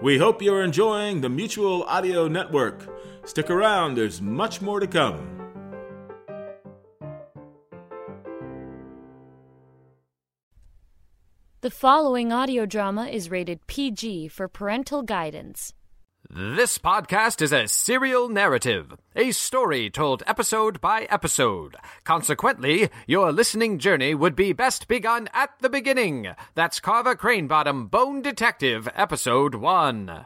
We hope you're enjoying the Mutual Audio Network. Stick around, there's much more to come. The following audio drama is rated PG for parental guidance. This podcast is a serial narrative, a story told episode by episode. Consequently, your listening journey would be best begun at the beginning. That's Carver Cranebottom Bone Detective, Episode 1.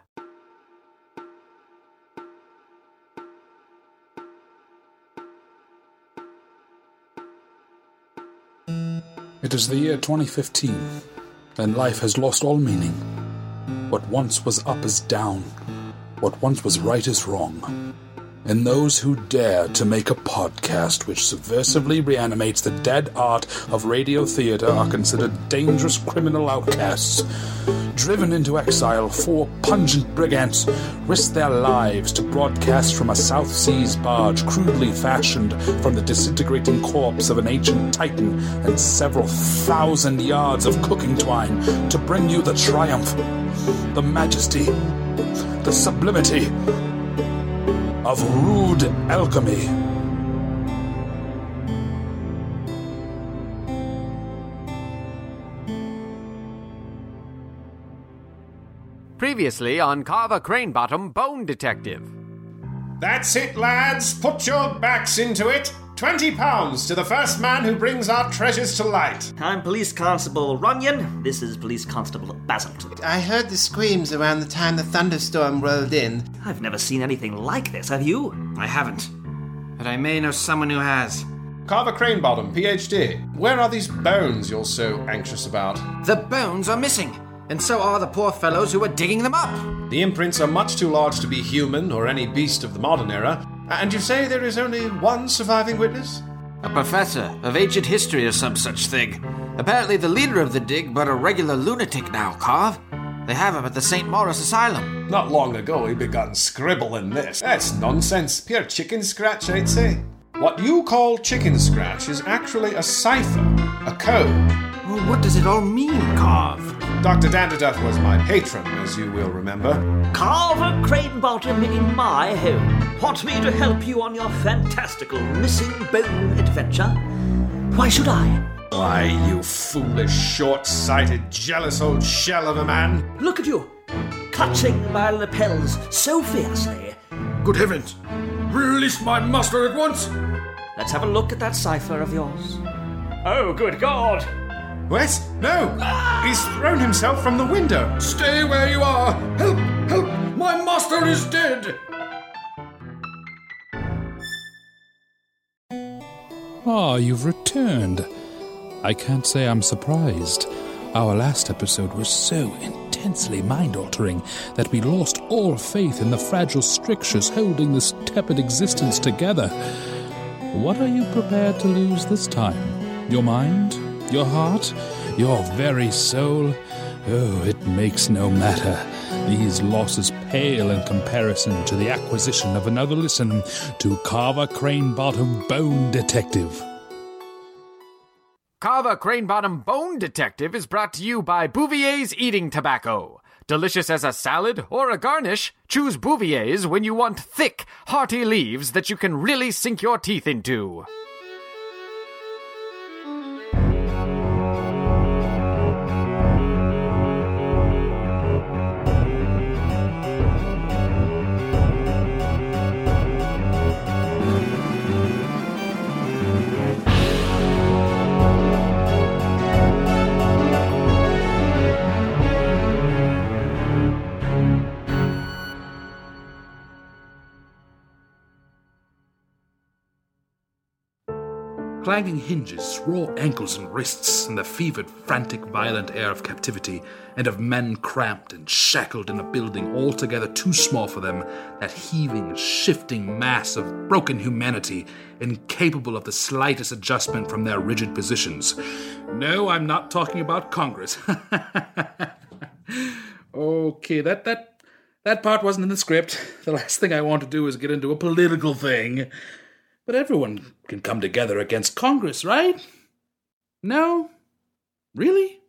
It is the year 2015, and life has lost all meaning. What once was up is down, what once was right is wrong. And those who dare to make a podcast which subversively reanimates the dead art of radio theater are considered dangerous criminal outcasts. Driven into exile, four pungent brigands risk their lives to broadcast from a South Seas barge crudely fashioned from the disintegrating corpse of an ancient titan and several thousand yards of cooking twine to bring you the triumph, the majesty, the sublimity of rude alchemy. Previously on Carver Cranebottom Bone Detective. That's it, lads. Put your backs into it. Twenty pounds to the first man who brings our treasures to light. I'm Police Constable Runyon. This is Police Constable Basilton. I heard the screams around the time the thunderstorm rolled in. I've never seen anything like this, have you? I haven't. But I may know someone who has. Carver Cranebottom, PhD. Where are these bones you're so anxious about? The bones are missing, and so are the poor fellows who were digging them up. The imprints are much too large to be human or any beast of the modern era. And you say there is only one surviving witness? A professor of ancient history or some such thing. Apparently the leader of the dig, but a regular lunatic now, Carve. They have him at the St. Maurice Asylum. Not long ago he begun scribbling this. That's nonsense. Pure chicken scratch, I'd say. What you call chicken scratch is actually a cipher, a code. Well, what does it all mean, Carve? Dr. Danderduff was my patron, as you will remember. Carver Cranebottom in my home. Want me to help you on your fantastical missing bone adventure? Why should I? Why, you foolish, short sighted, jealous old shell of a man. Look at you, clutching my lapels so fiercely. Good heavens! Release my master at once! Let's have a look at that cipher of yours. Oh, good God! What? No! He's thrown himself from the window. Stay where you are! Help! Help! My master is dead! Ah, you've returned. I can't say I'm surprised. Our last episode was so intensely mind altering that we lost all faith in the fragile strictures holding this tepid existence together. What are you prepared to lose this time? Your mind? Your heart? Your very soul? Oh, it makes no matter. These losses pale in comparison to the acquisition of another listen to Carver Cranebottom Bone Detective. Carver Cranebottom Bone Detective is brought to you by Bouvier's Eating Tobacco. Delicious as a salad or a garnish, choose Bouvier's when you want thick, hearty leaves that you can really sink your teeth into. Clanging hinges, raw ankles and wrists, and the fevered, frantic, violent air of captivity, and of men cramped and shackled in a building altogether too small for them, that heaving, shifting mass of broken humanity, incapable of the slightest adjustment from their rigid positions. No, I'm not talking about Congress. okay, that that that part wasn't in the script. The last thing I want to do is get into a political thing. But everyone can come together against Congress, right? No? Really?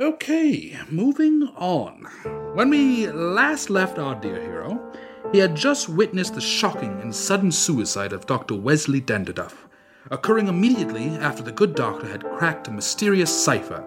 Okay, moving on. When we last left our dear hero, he had just witnessed the shocking and sudden suicide of Dr. Wesley Danderduff, occurring immediately after the good doctor had cracked a mysterious cipher.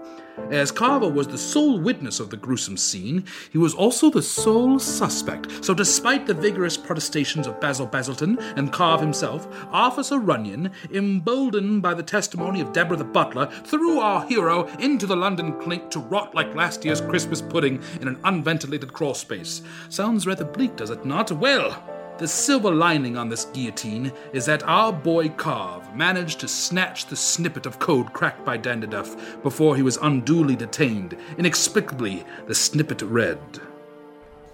As Carver was the sole witness of the gruesome scene, he was also the sole suspect. So, despite the vigorous protestations of Basil Basilton and Carve himself, Officer Runyon, emboldened by the testimony of Deborah the butler, threw our hero into the London clink to rot like last year's Christmas pudding in an unventilated crawl space. Sounds rather bleak, does it not? Well, the silver lining on this guillotine is that our boy Carve managed to snatch the snippet of code cracked by Danderduff before he was unduly detained. Inexplicably, the snippet read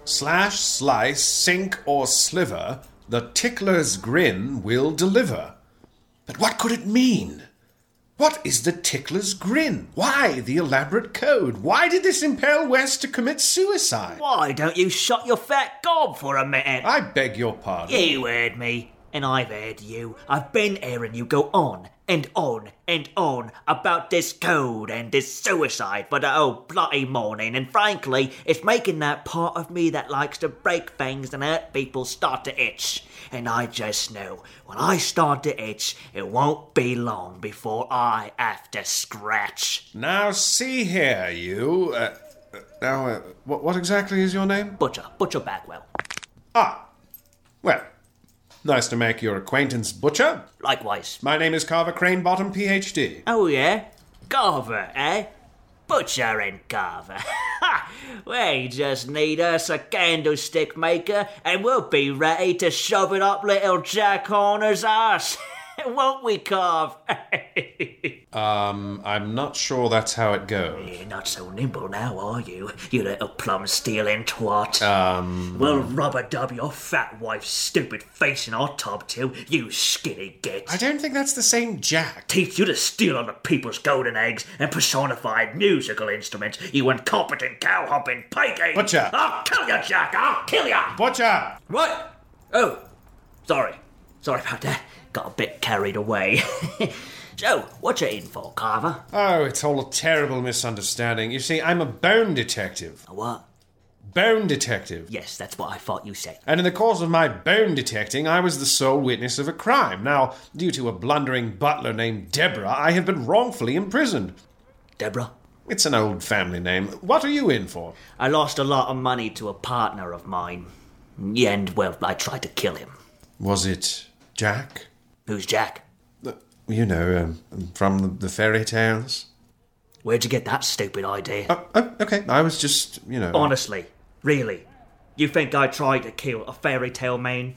Slash, slice, sink, or sliver, the tickler's grin will deliver. But what could it mean? What is the tickler's grin? Why the elaborate code? Why did this impel West to commit suicide? Why don't you shut your fat gob for a minute? I beg your pardon. You heard me, and I've heard you. I've been hearing you go on and on and on about this code and this suicide for the whole bloody morning, and frankly, it's making that part of me that likes to break things and hurt people start to itch. And I just know when I start to itch, it won't be long before I have to scratch. Now, see here, you. Uh, uh, now, uh, what, what exactly is your name? Butcher, Butcher Bagwell. Ah, well, nice to make your acquaintance, Butcher. Likewise. My name is Carver Cranebottom, PhD. Oh, yeah? Carver, eh? Butcher and Carver. we just need us a candlestick maker and we'll be ready to shove it up little Jack Horner's ass. Won't we, Carve? Um, I'm not sure that's how it goes. You're not so nimble now, are you? You little plum stealing twat. Um, Well, rubber dub your fat wife's stupid face in our tub too, you skinny git. I don't think that's the same Jack. Teach you to steal other people's golden eggs and personified musical instruments, you incompetent cow-hopping pike Butcher. I'll kill you, Jack! I'll kill you! Butcher! What? Oh, sorry. Sorry about that. Got a bit carried away. so, what you in for, Carver? Oh, it's all a terrible misunderstanding. You see, I'm a bone detective. A what? Bone detective. Yes, that's what I thought you said. And in the course of my bone detecting, I was the sole witness of a crime. Now, due to a blundering butler named Deborah, I have been wrongfully imprisoned. Deborah? It's an old family name. What are you in for? I lost a lot of money to a partner of mine. And, well, I tried to kill him. Was it Jack? Who's Jack? You know, um, from the, fairy tales? Where'd you get that stupid idea? Oh, oh, okay. I was just, you know. Honestly, really, you think I tried to kill a fairy tale man?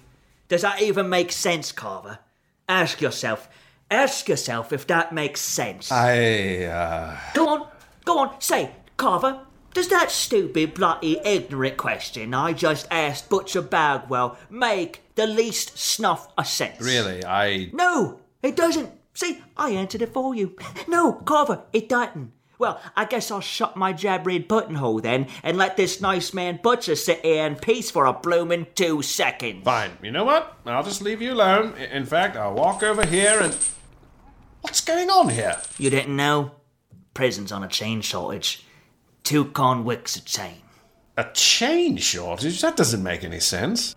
Does that even make sense, Carver? Ask yourself. Ask yourself if that makes sense. I, uh. Go on, go on, say, Carver. Does that stupid, bloody, ignorant question I just asked Butcher Bagwell make the least snuff of sense? Really, I. No, it doesn't. See, I answered it for you. No, Carver, it doesn't. Well, I guess I'll shut my jabbering buttonhole then and let this nice man Butcher sit here in peace for a bloomin' two seconds. Fine. You know what? I'll just leave you alone. In fact, I'll walk over here and. What's going on here? You didn't know? Prison's on a chain shortage. Two convicts a chain. A chain shortage? That doesn't make any sense.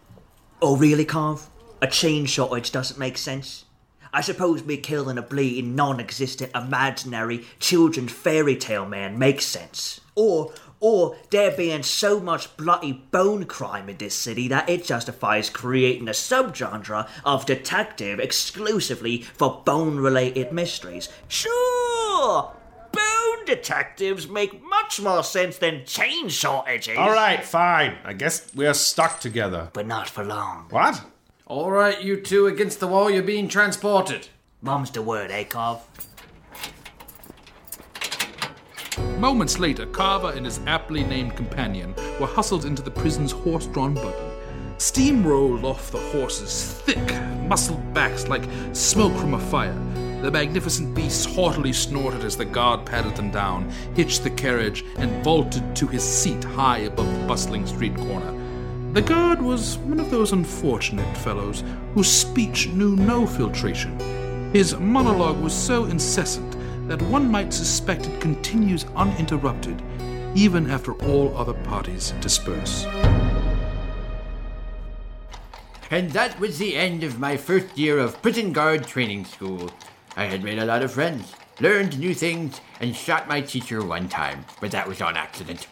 Oh, really, Carv? A chain shortage doesn't make sense? I suppose me killing a bleeding, non existent, imaginary, children's fairy tale man makes sense. Or, or there being so much bloody bone crime in this city that it justifies creating a subgenre of detective exclusively for bone related mysteries. Sure! Bone detectives make much more sense than chain shortages. All right, fine. I guess we're stuck together. But not for long. What? All right, you two against the wall, you're being transported. Mom's the word, eh, Carv? Moments later, Carver and his aptly named companion were hustled into the prison's horse drawn buggy. Steam rolled off the horses' thick, muscled backs like smoke from a fire. The magnificent beasts haughtily snorted as the guard patted them down, hitched the carriage, and vaulted to his seat high above the bustling street corner. The guard was one of those unfortunate fellows whose speech knew no filtration. His monologue was so incessant that one might suspect it continues uninterrupted even after all other parties disperse. And that was the end of my first year of prison guard training school. I had made a lot of friends, learned new things, and shot my teacher one time, but that was on accident.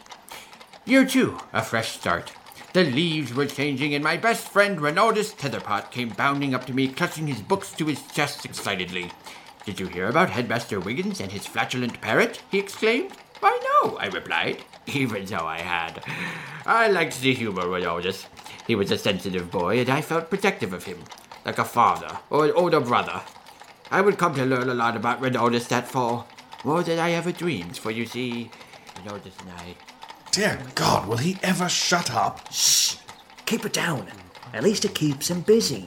Year two, a fresh start. The leaves were changing, and my best friend Renaldus Tetherpot came bounding up to me, clutching his books to his chest excitedly. Did you hear about Headmaster Wiggins and his flatulent parrot? he exclaimed. Why, no, I replied, even though I had. I liked the humor, Renaldus. He was a sensitive boy, and I felt protective of him, like a father or an older brother. I would come to learn a lot about Renaldus that fall, more than I ever dreamed, for you see, Renaldus and I. Dear God, will he ever shut up? Shh! Keep it down. At least it keeps him busy.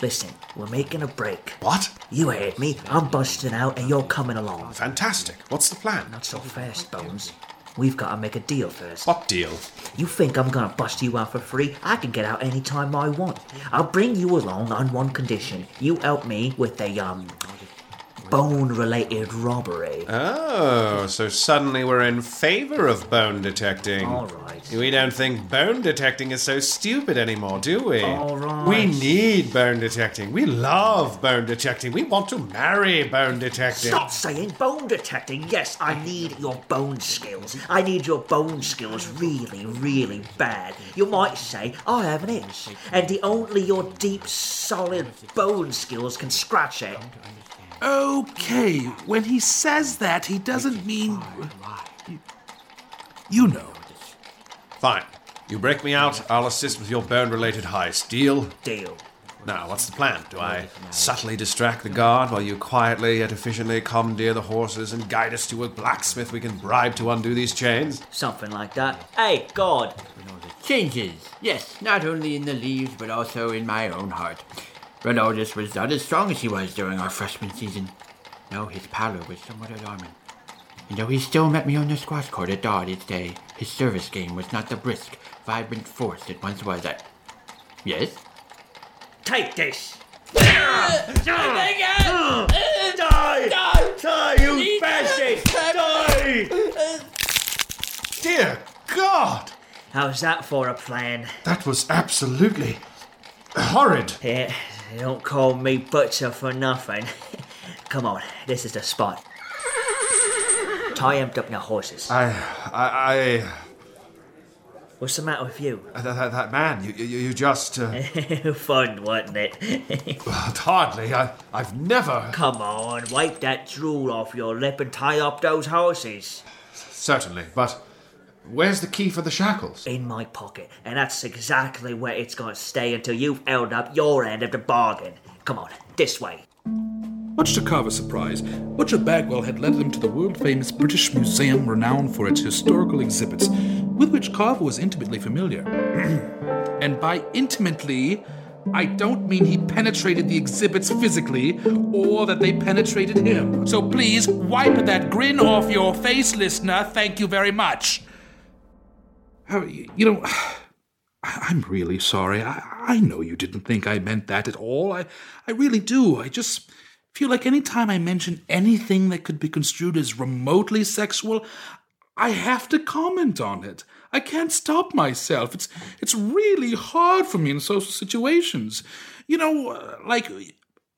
Listen, we're making a break. What? You heard me. I'm busting out and you're coming along. Fantastic. What's the plan? Not so fast, Bones. We've got to make a deal first. What deal? You think I'm gonna bust you out for free? I can get out anytime I want. I'll bring you along on one condition. You help me with a, um, bone related robbery. Oh, so suddenly we're in favor of bone detecting. All right. We don't think bone detecting is so stupid anymore, do we? All right. We need bone detecting. We love bone detecting. We want to marry bone detecting. Stop saying bone detecting. Yes, I need your bone skills. I need your bone skills really, really bad. You might say I have an itch, and the only your deep, solid bone skills can scratch it. Okay, when he says that, he doesn't mean. You know. Fine. You break me out, I'll assist with your bone related heist. Deal? Deal. Now, what's the plan? Do I subtly distract the guard while you quietly yet efficiently commandeer the horses and guide us to a blacksmith we can bribe to undo these chains? Something like that. Hey, God. Changes, yes, not only in the leaves, but also in my own heart. Renaldus was not as strong as he was during our freshman season. No, his pallor was somewhat alarming. And though he still met me on the squash court at dawn each day, his service game was not the brisk, vibrant force it once was at. Yes? Take this. Die! Die! Die, you bastard! Die! Dear God! How's that for a plan? That was absolutely horrid. Yeah, don't call me butcher for nothing. Come on, this is the spot. Tie him up your horses. I. I. What's the matter with you? I that, that man, you, you, you just. Uh, Fun, wasn't it? hardly. I, I've never. Come on, wipe that drool off your lip and tie up those horses. Certainly, but where's the key for the shackles? In my pocket, and that's exactly where it's gonna stay until you've held up your end of the bargain. Come on, this way. Much to Carver's surprise, Butcher Bagwell had led them to the world famous British Museum renowned for its historical exhibits, with which Carver was intimately familiar. and by intimately, I don't mean he penetrated the exhibits physically or that they penetrated him. So please wipe that grin off your face, listener. Thank you very much. Uh, You know, I'm really sorry. I, I know you didn't think I meant that at all. I, I really do. I just feel like any time I mention anything that could be construed as remotely sexual, I have to comment on it. I can't stop myself. It's it's really hard for me in social situations. You know, uh, like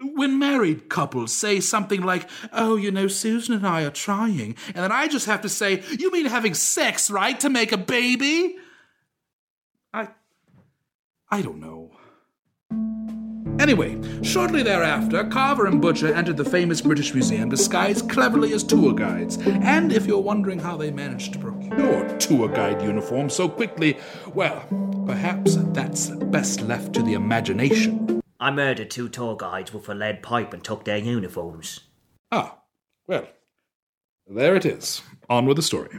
when married couples say something like, "Oh, you know, Susan and I are trying," and then I just have to say, "You mean having sex, right, to make a baby?" I I don't know. Anyway, shortly thereafter, Carver and Butcher entered the famous British Museum disguised cleverly as tour guides. And if you're wondering how they managed to procure tour guide uniforms so quickly, well, perhaps that's best left to the imagination. I murdered two tour guides with a lead pipe and took their uniforms. Ah, well, there it is. On with the story.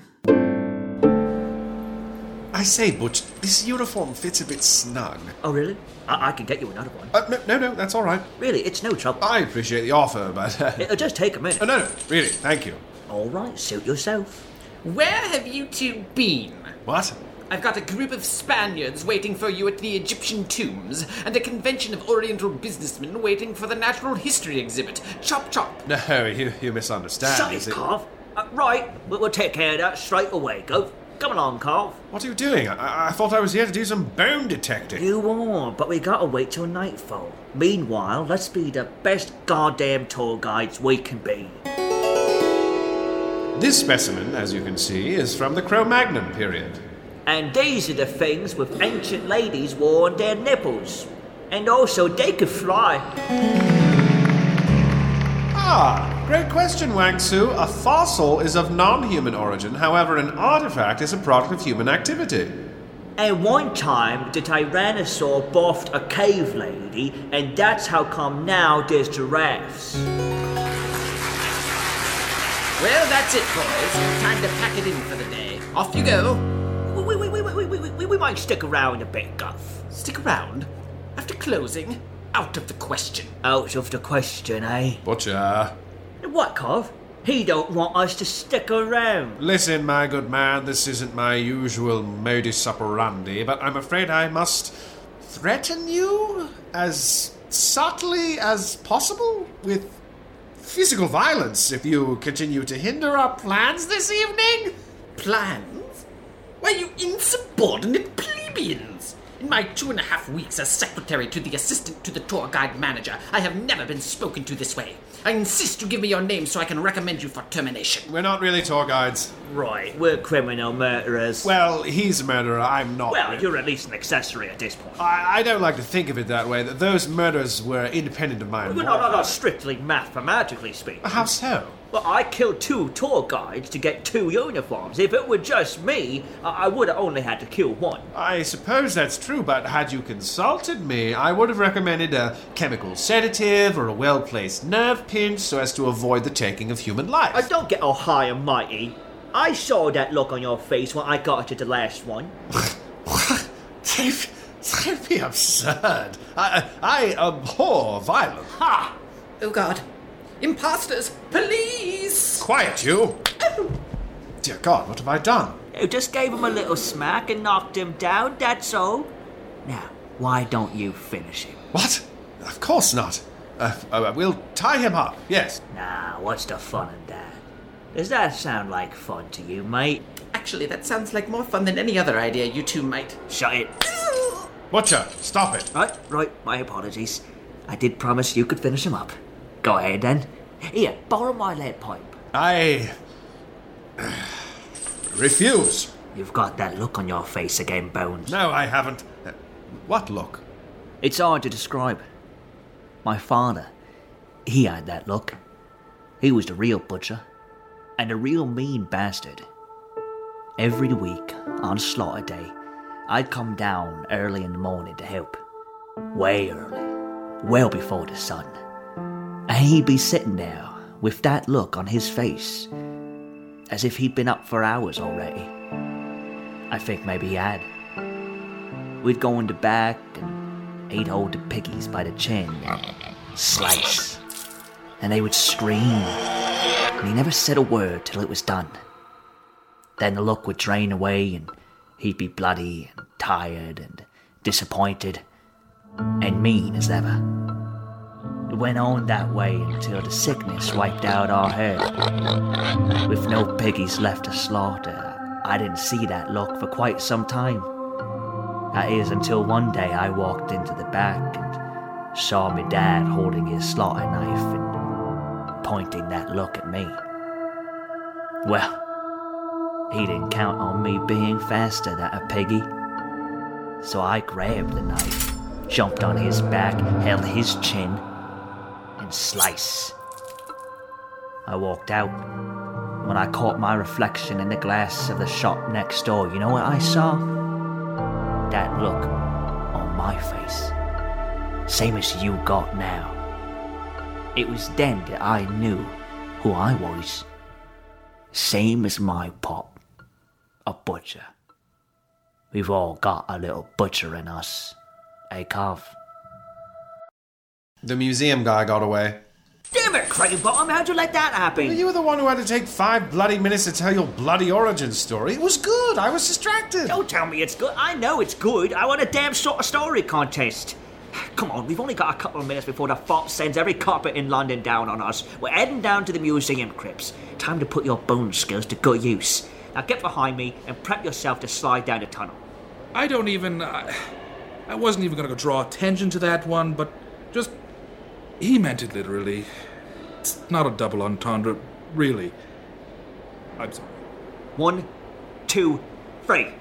I say, Butch, this uniform fits a bit snug. Oh, really? I, I can get you another one. Uh, no, no, no, that's all right. Really, it's no trouble. I appreciate the offer, but. Uh, It'll just take a minute. oh, no, no, really, thank you. All right, suit yourself. Where have you two been? What? I've got a group of Spaniards waiting for you at the Egyptian tombs, and a convention of Oriental businessmen waiting for the natural history exhibit. Chop chop! No, you, you misunderstand. Shut is it, it? Carv. Uh, right, we- we'll take care of that straight away, Gov. Come along, Carl. What are you doing? I, I thought I was here to do some bone detecting. You are, but we gotta wait till nightfall. Meanwhile, let's be the best goddamn tour guides we can be. This specimen, as you can see, is from the Cro-Magnon period. And these are the things with ancient ladies wore on their nipples. And also, they could fly. Ah, great question, Wang Su. A fossil is of non-human origin. However, an artifact is a product of human activity. And one time, the Tyrannosaur buffed a cave lady, and that's how come now there's giraffes. Well, that's it, boys. Time to pack it in for the day. Off you go. We, we, we, we, we, we, we, we might stick around a bit, Guff. Stick around. After closing, out of the question. Out of the question, eh? Butcher. What, Cov? He don't want us to stick around. Listen, my good man, this isn't my usual modus operandi, but I'm afraid I must threaten you as subtly as possible with physical violence if you continue to hinder our plans this evening. Plans? Why, you insubordinate plebeians! In my two and a half weeks as secretary to the assistant to the tour guide manager, I have never been spoken to this way. I insist you give me your name so I can recommend you for termination. We're not really tour guides. Right, we're criminal murderers. Well, he's a murderer, I'm not. Well, you're at least an accessory at this point. I, I don't like to think of it that way, that those murders were independent of my Well, not, not, not strictly mathematically speaking. How so? Well, I killed two tour guides to get two uniforms. If it were just me, I I would have only had to kill one. I suppose that's true, but had you consulted me, I would have recommended a chemical sedative or a well placed nerve pinch so as to avoid the taking of human life. I don't get all high and mighty. I saw that look on your face when I got to the last one. Don't, don't be absurd. I, I abhor violence. Ha! Oh god. Imposters! Police! Quiet, you! Dear God, what have I done? You just gave him a little smack and knocked him down, that's all. Now, why don't you finish him? What? Of course not. Uh, uh, we'll tie him up, yes. Nah, what's the fun in that? Does that sound like fun to you, mate? Actually, that sounds like more fun than any other idea you two might. Shut it. Butcher, stop it. Right, right, my apologies. I did promise you could finish him up. Go ahead then. Here, borrow my lead pipe. I. refuse. You've got that look on your face again, Bones. No, I haven't. Uh, what look? It's hard to describe. My father, he had that look. He was the real butcher, and a real mean bastard. Every week, on slaughter day, I'd come down early in the morning to help. Way early, well before the sun. And he'd be sitting there with that look on his face, as if he'd been up for hours already. I think maybe he had. We'd go in the back and he'd hold the piggies by the chin and slice. And they would scream. And he never said a word till it was done. Then the look would drain away and he'd be bloody and tired and disappointed and mean as ever. It went on that way until the sickness wiped out our herd. With no piggies left to slaughter, I didn't see that look for quite some time. That is until one day I walked into the back and saw my dad holding his slaughter knife and pointing that look at me. Well, he didn't count on me being faster than a piggy. So I grabbed the knife, jumped on his back, held his chin, and slice. I walked out. When I caught my reflection in the glass of the shop next door, you know what I saw? That look on my face. Same as you got now. It was then that I knew who I was. Same as my pop. A butcher. We've all got a little butcher in us. Eh, Cov? The museum guy got away. Damn it, Cranebottom, how'd you let that happen? You were the one who had to take five bloody minutes to tell your bloody origin story. It was good. I was distracted. Don't tell me it's good. I know it's good. I want a damn sort of story contest. Come on, we've only got a couple of minutes before the fop sends every copper in London down on us. We're heading down to the museum crypts. Time to put your bone skills to good use. Now get behind me and prep yourself to slide down the tunnel. I don't even. I, I wasn't even going to draw attention to that one, but just. He meant it literally. It's not a double entendre, really. I'm sorry. One, two, three.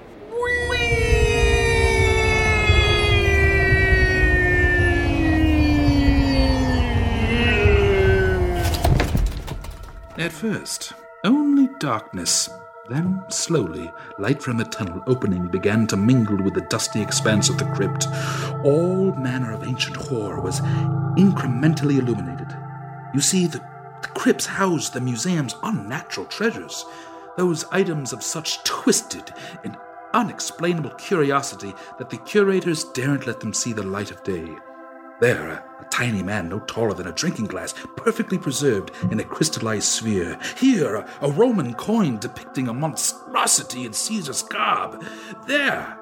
At first, only darkness. Then, slowly, light from the tunnel opening began to mingle with the dusty expanse of the crypt. All manner of ancient horror was incrementally illuminated. You see, the, the crypts housed the museum's unnatural treasures, those items of such twisted and unexplainable curiosity that the curators daren't let them see the light of day. There, a, a tiny man no taller than a drinking glass, perfectly preserved in a crystallized sphere. Here, a, a Roman coin depicting a monstrosity in Caesar's garb. There,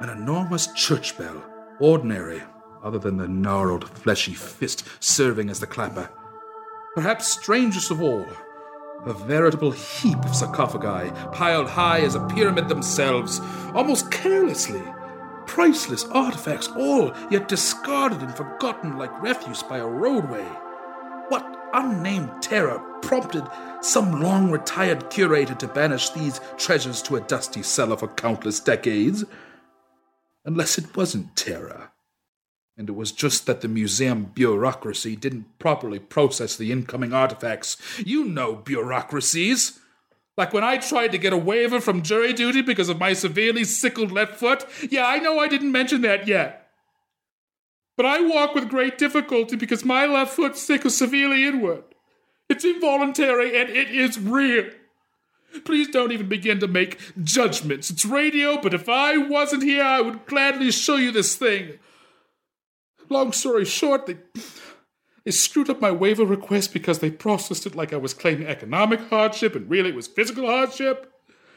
an enormous church bell, ordinary, other than the gnarled, fleshy fist serving as the clapper. Perhaps strangest of all, a veritable heap of sarcophagi, piled high as a pyramid themselves, almost carelessly priceless artifacts, all yet discarded and forgotten like refuse by a roadway. What unnamed terror prompted some long retired curator to banish these treasures to a dusty cellar for countless decades? Unless it wasn't terror. And it was just that the museum bureaucracy didn't properly process the incoming artifacts. You know bureaucracies. Like when I tried to get a waiver from jury duty because of my severely sickled left foot? Yeah, I know I didn't mention that yet. But I walk with great difficulty because my left foot sickles severely inward. It's involuntary and it is real. Please don't even begin to make judgments. It's radio, but if I wasn't here, I would gladly show you this thing. Long story short, they. They screwed up my waiver request because they processed it like I was claiming economic hardship and really it was physical hardship.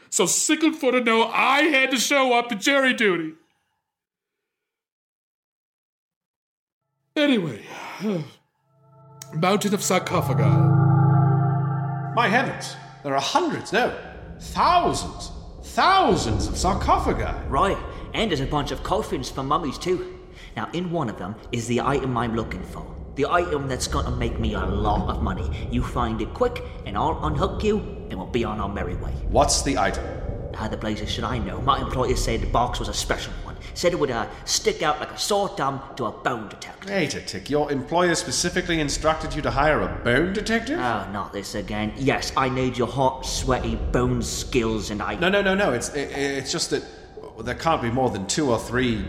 So sickled for to know I had to show up to jury duty. Anyway, Mountain of Sarcophagi. My heavens, there are hundreds, no, thousands, thousands of sarcophagi. Right, and there's a bunch of coffins for mummies too. Now, in one of them is the item I'm looking for. The item that's gonna make me a lot of money. You find it quick, and I'll unhook you, and we'll be on our merry way. What's the item? How the blazes should I know? My employer said the box was a special one. Said it would uh, stick out like a sore thumb to a bone detector. Wait a tick, your employer specifically instructed you to hire a bone detective? Oh, not this again. Yes, I need your hot, sweaty bone skills, and I. No, no, no, no. It's it, it's just that there can't be more than two or three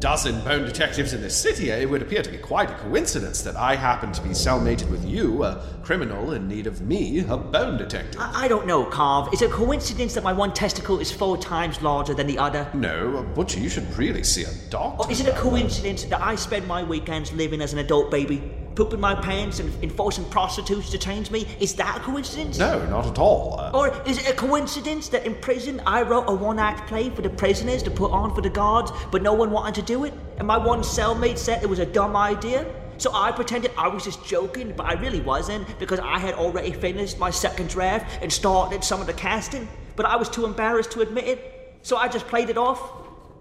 dozen bone detectives in this city. Eh? It would appear to be quite a coincidence that I happen to be cellmated with you, a criminal in need of me, a bone detective. I, I don't know, Carv. Is it a coincidence that my one testicle is four times larger than the other? No, Butcher, you should really see a doctor. Or is it a coincidence that I spend my weekends living as an adult baby, pooping my pants and enforcing prostitutes to change me? Is that a coincidence? No, not at all. Uh, Or is it a coincidence that in prison I wrote a one act play for the prisoners to put on for the guards, but no one wanted to do it? And my one cellmate said it was a dumb idea? So I pretended I was just joking, but I really wasn't because I had already finished my second draft and started some of the casting. But I was too embarrassed to admit it, so I just played it off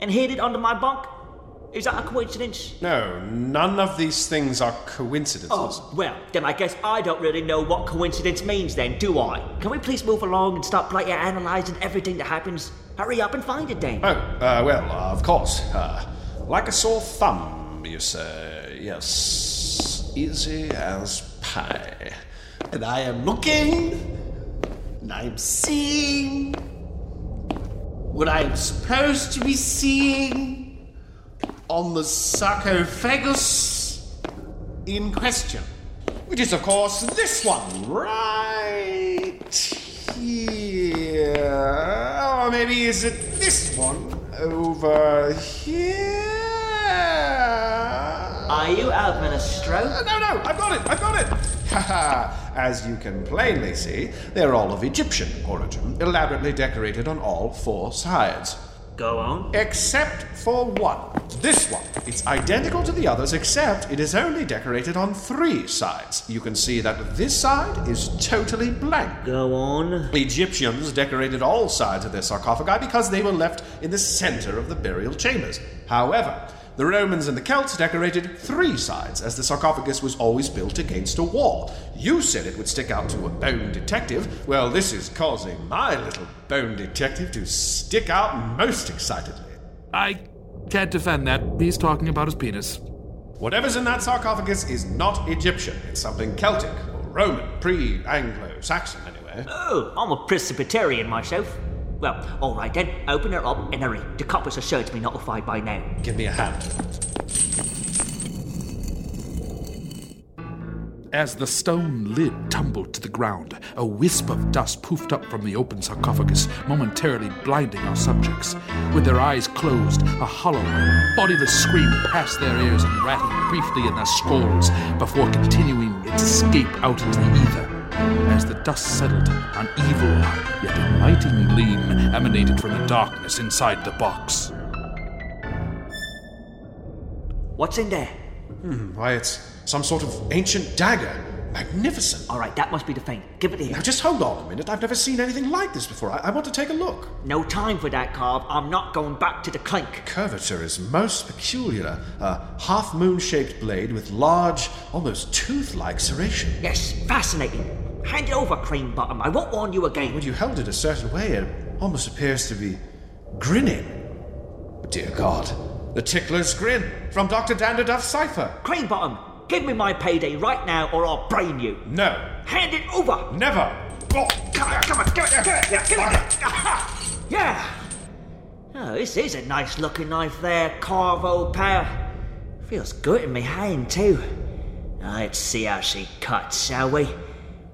and hid it under my bunk. Is that a coincidence? no, none of these things are coincidences. Oh, well, then I guess I don't really know what coincidence means then, do I? Can we please move along and stop like analysing everything that happens? Hurry up and find it then. Oh, uh, well, uh, of course. Uh, like a sore thumb, you say. Yes, easy as pie. And I am looking, and I am seeing what I am supposed to be seeing on the sarcophagus in question. Which is, of course, this one, right here. Or maybe is it this one over here? Are you having a stroke? Uh, no, no, I've got it, I've got it. Haha, As you can plainly see, they're all of Egyptian origin, elaborately decorated on all four sides. Go on. Except for one. This one. It's identical to the others, except it is only decorated on three sides. You can see that this side is totally blank. Go on. Egyptians decorated all sides of their sarcophagi because they were left in the center of the burial chambers. However, the Romans and the Celts decorated three sides, as the sarcophagus was always built against a wall. You said it would stick out to a bone detective. Well, this is causing my little bone detective to stick out most excitedly. I can't defend that. He's talking about his penis. Whatever's in that sarcophagus is not Egyptian. It's something Celtic or Roman, pre Anglo Saxon, anyway. Oh, I'm a Presbyterian myself. Well, all right then. Open her up and hurry. The coppers are sure to be notified by now. Give me a hand. As the stone lid tumbled to the ground, a wisp of dust poofed up from the open sarcophagus, momentarily blinding our subjects. With their eyes closed, a hollow, bodiless scream passed their ears and rattled briefly in their skulls before continuing its escape out into the ether. As the dust settled, an evil yet inviting gleam emanated from the darkness inside the box. What's in there? Hmm, why, it's some sort of ancient dagger. Magnificent. All right, that must be the thing. Give it here. Now, just hold on a minute. I've never seen anything like this before. I, I want to take a look. No time for that, Carve. I'm not going back to the clink. Curvature is most peculiar. A half moon shaped blade with large, almost tooth like serration. Yes, fascinating. Hand it over, Cream Bottom. I won't warn you again. When you held it a certain way, it almost appears to be grinning. Dear God, the tickler's grin from Dr. Danderduff's cipher. Cream Bottom, give me my payday right now or I'll brain you. No. Hand it over. Never. Oh, come on, come on, give it, give it, yeah, give it. Aha. Yeah. Oh, this is a nice looking knife there, Carvo pal. Feels good in my hand too. Let's see how she cuts, shall we?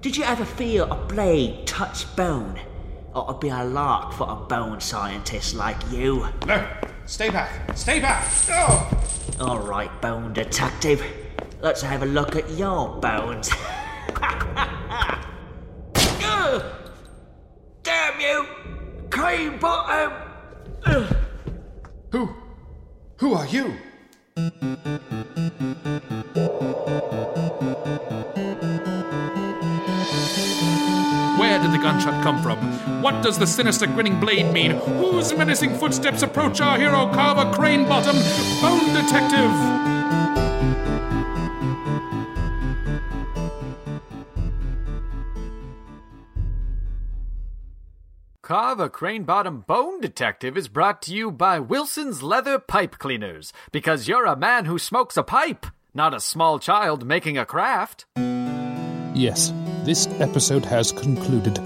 Did you ever feel a blade touch bone? Ought to be a lark for a bone scientist like you. No, stay back, stay back. Oh. All right, bone detective. Let's have a look at your bones. Damn you! Cream bottom! Who? Who are you? Gunshot come from? What does the sinister grinning blade mean? Whose menacing footsteps approach our hero Carver Crane Bottom, Bone Detective? Carver Crane Bottom Bone Detective is brought to you by Wilson's Leather Pipe Cleaners, because you're a man who smokes a pipe, not a small child making a craft. Yes, this episode has concluded.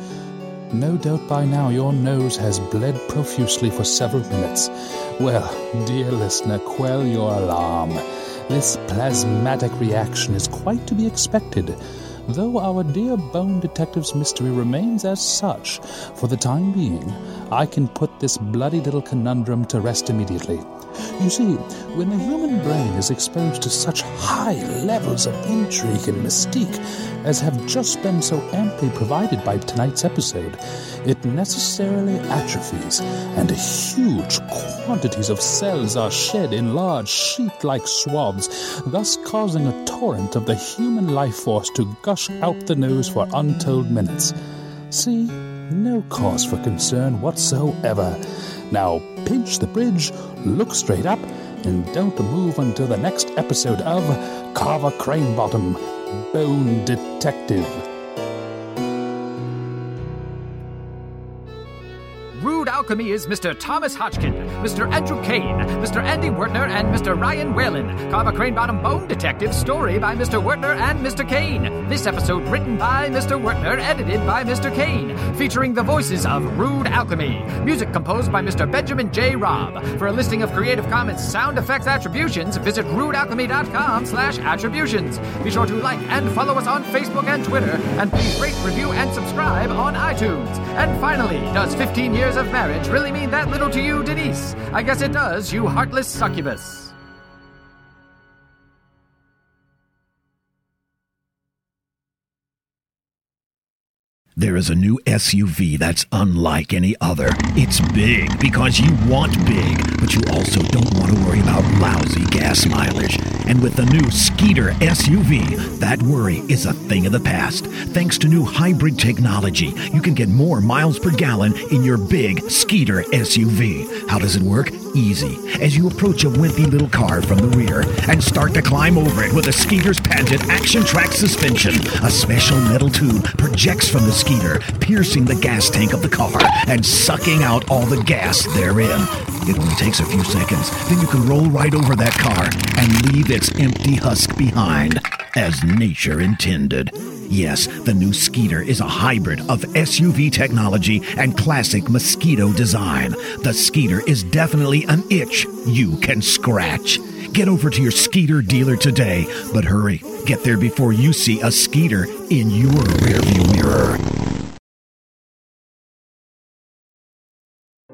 No doubt by now your nose has bled profusely for several minutes. Well, dear listener, quell your alarm. This plasmatic reaction is quite to be expected, though our dear Bone Detective's mystery remains as such. For the time being, I can put this bloody little conundrum to rest immediately. You see, when the human brain is exposed to such high levels of intrigue and mystique as have just been so amply provided by tonight's episode, it necessarily atrophies, and huge quantities of cells are shed in large sheet like swabs, thus causing a torrent of the human life force to gush out the nose for untold minutes. See, no cause for concern whatsoever. Now pinch the bridge, look straight up, and don't move until the next episode of Carver Crane Bottom, Bone Detective. Rude Alchemy is Mr. Thomas Hodgkin, Mr. Andrew Kane, Mr. Andy Wertner, and Mr. Ryan Whalen. A Crane Bottom Bone Detective, story by Mr. Wertner and Mr. Kane. This episode written by Mr. Wertner, edited by Mr. Kane, featuring the voices of Rude Alchemy. Music composed by Mr. Benjamin J. Robb. For a listing of Creative Commons sound effects attributions, visit rudealchemy.com slash attributions. Be sure to like and follow us on Facebook and Twitter, and please rate, review, and subscribe on iTunes. And finally, does 15 years of marriage really mean that little to you, Denise? I guess it does, you heartless succubus. There is a new SUV that's unlike any other. It's big because you want big, but you also don't want to worry about lousy gas mileage. And with the new Skeeter SUV, that worry is a thing of the past. Thanks to new hybrid technology, you can get more miles per gallon in your big Skeeter SUV. How does it work? Easy. As you approach a wimpy little car from the rear and start to climb over it with a Skeeter's patented action track suspension, a special metal tube projects from the Skeeter, piercing the gas tank of the car and sucking out all the gas therein. It only takes a few seconds, then you can roll right over that car and leave its empty husk behind, as nature intended. Yes, the new Skeeter is a hybrid of SUV technology and classic mosquito design. The Skeeter is definitely an itch you can scratch. Get over to your Skeeter dealer today, but hurry, get there before you see a Skeeter in your rearview mirror.